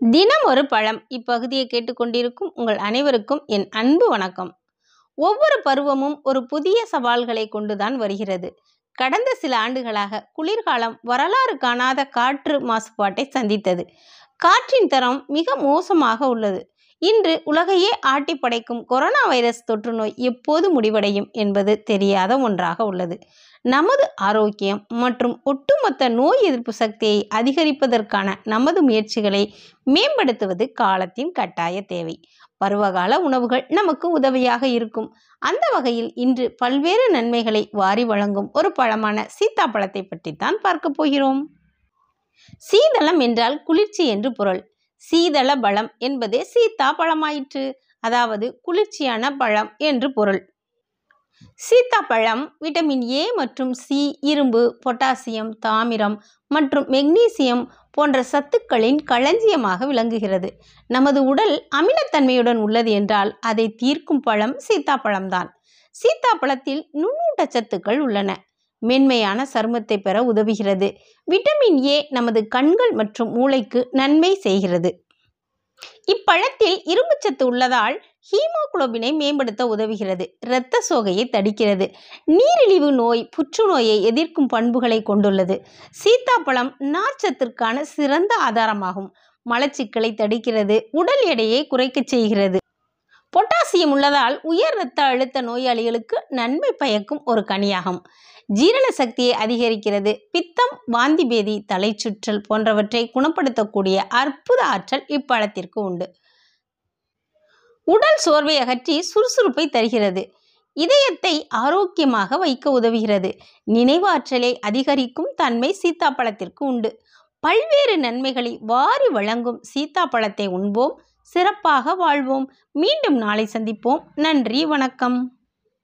தினம் ஒரு பழம். இப்பகுதியை கேட்டுக்கொண்டிருக்கும் உங்கள் அனைவருக்கும் என் அன்பு வணக்கம். ஒவ்வொரு பருவமும் ஒரு புதிய சவால்களை கொண்டுதான் வருகிறது. கடந்த சில ஆண்டுகளாக குளிர்காலம் வரலாறு காணாத காற்று மாசுபாட்டை சந்தித்தது. காற்றின் தரம் மிக மோசமாக உள்ளது. இன்று உலகையே ஆட்டி படைக்கும் கொரோனா வைரஸ் தொற்று நோய் எப்போது முடிவடையும் என்பது தெரியாத ஒன்றாக உள்ளது. நமது ஆரோக்கியம் மற்றும் ஒட்டுமொத்த நோய் எதிர்ப்பு சக்தியை அதிகரிப்பதற்கான நமது முயற்சிகளை மேம்படுத்துவது காலத்தின் கட்டாய தேவை. பருவகால உணவுகள் நமக்கு உதவியாக இருக்கும். அந்த வகையில் இன்று பல்வேறு நன்மைகளை வாரி வழங்கும் ஒரு பழமான சீத்தாப்பழத்தை பற்றித்தான் பார்க்க போகிறோம். சீதளம் என்றால் குளிர்ச்சி என்று பொருள். சீதள பழம் என்பதே சீத்தா பழமாயிற்று. அதாவது குளிர்ச்சியான பழம் என்று பொருள். சீத்தாப்பழம் விட்டமின் ஏ மற்றும் சி இரும்பு பொட்டாசியம் தாமிரம் மற்றும் மெக்னீசியம் போன்ற சத்துக்களின் களஞ்சியமாக விளங்குகிறது. நமது உடல் அமிலத்தன்மையுடன் உள்ளது என்றால் அதை தீர்க்கும் பழம் சீத்தாப்பழம்தான் சீத்தாப்பழத்தில் நுண்ணூட்டச்சத்துக்கள் உள்ளன. மென்மையான சருமத்தை பெற உதவுகிறது. விட்டமின் ஏ நமது கண்கள் மற்றும் மூளைக்கு நன்மை செய்கிறது. இப்பழத்தில் இரும்புச்சத்து உள்ளதால் ஹீமோகுளோபினை மேம்படுத்த உதவுகிறது. இரத்த சோகையை தடுக்கிறது. நீரிழிவு நோய் புற்றுநோயை எதிர்க்கும் பண்புகளை கொண்டுள்ளது. சீத்தாப்பழம் நார்ச்சத்திற்கான சிறந்த ஆதாரமாகும். மலச்சிக்கலை தடுக்கிறது. உடல் எடையை குறைக்கச் செய்கிறது. பொட்டாசியம் உள்ளதால் உயர் இரத்த அழுத்த நோயாளிகளுக்கு நன்மை பயக்கும் ஒரு கனியாகும். ஜீரண சக்தியை அதிகரிக்கிறது. பித்தம் வாந்தி பேதி தலைச்சுற்றல் போன்றவற்றை குணப்படுத்தக்கூடிய அற்புத ஆற்றல் இப்பழத்திற்கு உண்டு. உடல் சோர்வை அகற்றி சுறுசுறுப்பை தருகிறது. இதயத்தை ஆரோக்கியமாக வைக்க உதவுகிறது. நினைவாற்றலை அதிகரிக்கும் தன்மை சீத்தாப்பழத்திற்கு உண்டு. பல்வேறு நன்மைகளை வாரி வழங்கும் சீத்தாப்பழத்தை உண்போம். சிறப்பாக வாழ்வோம். மீண்டும் நாளை சந்திப்போம். நன்றி வணக்கம்.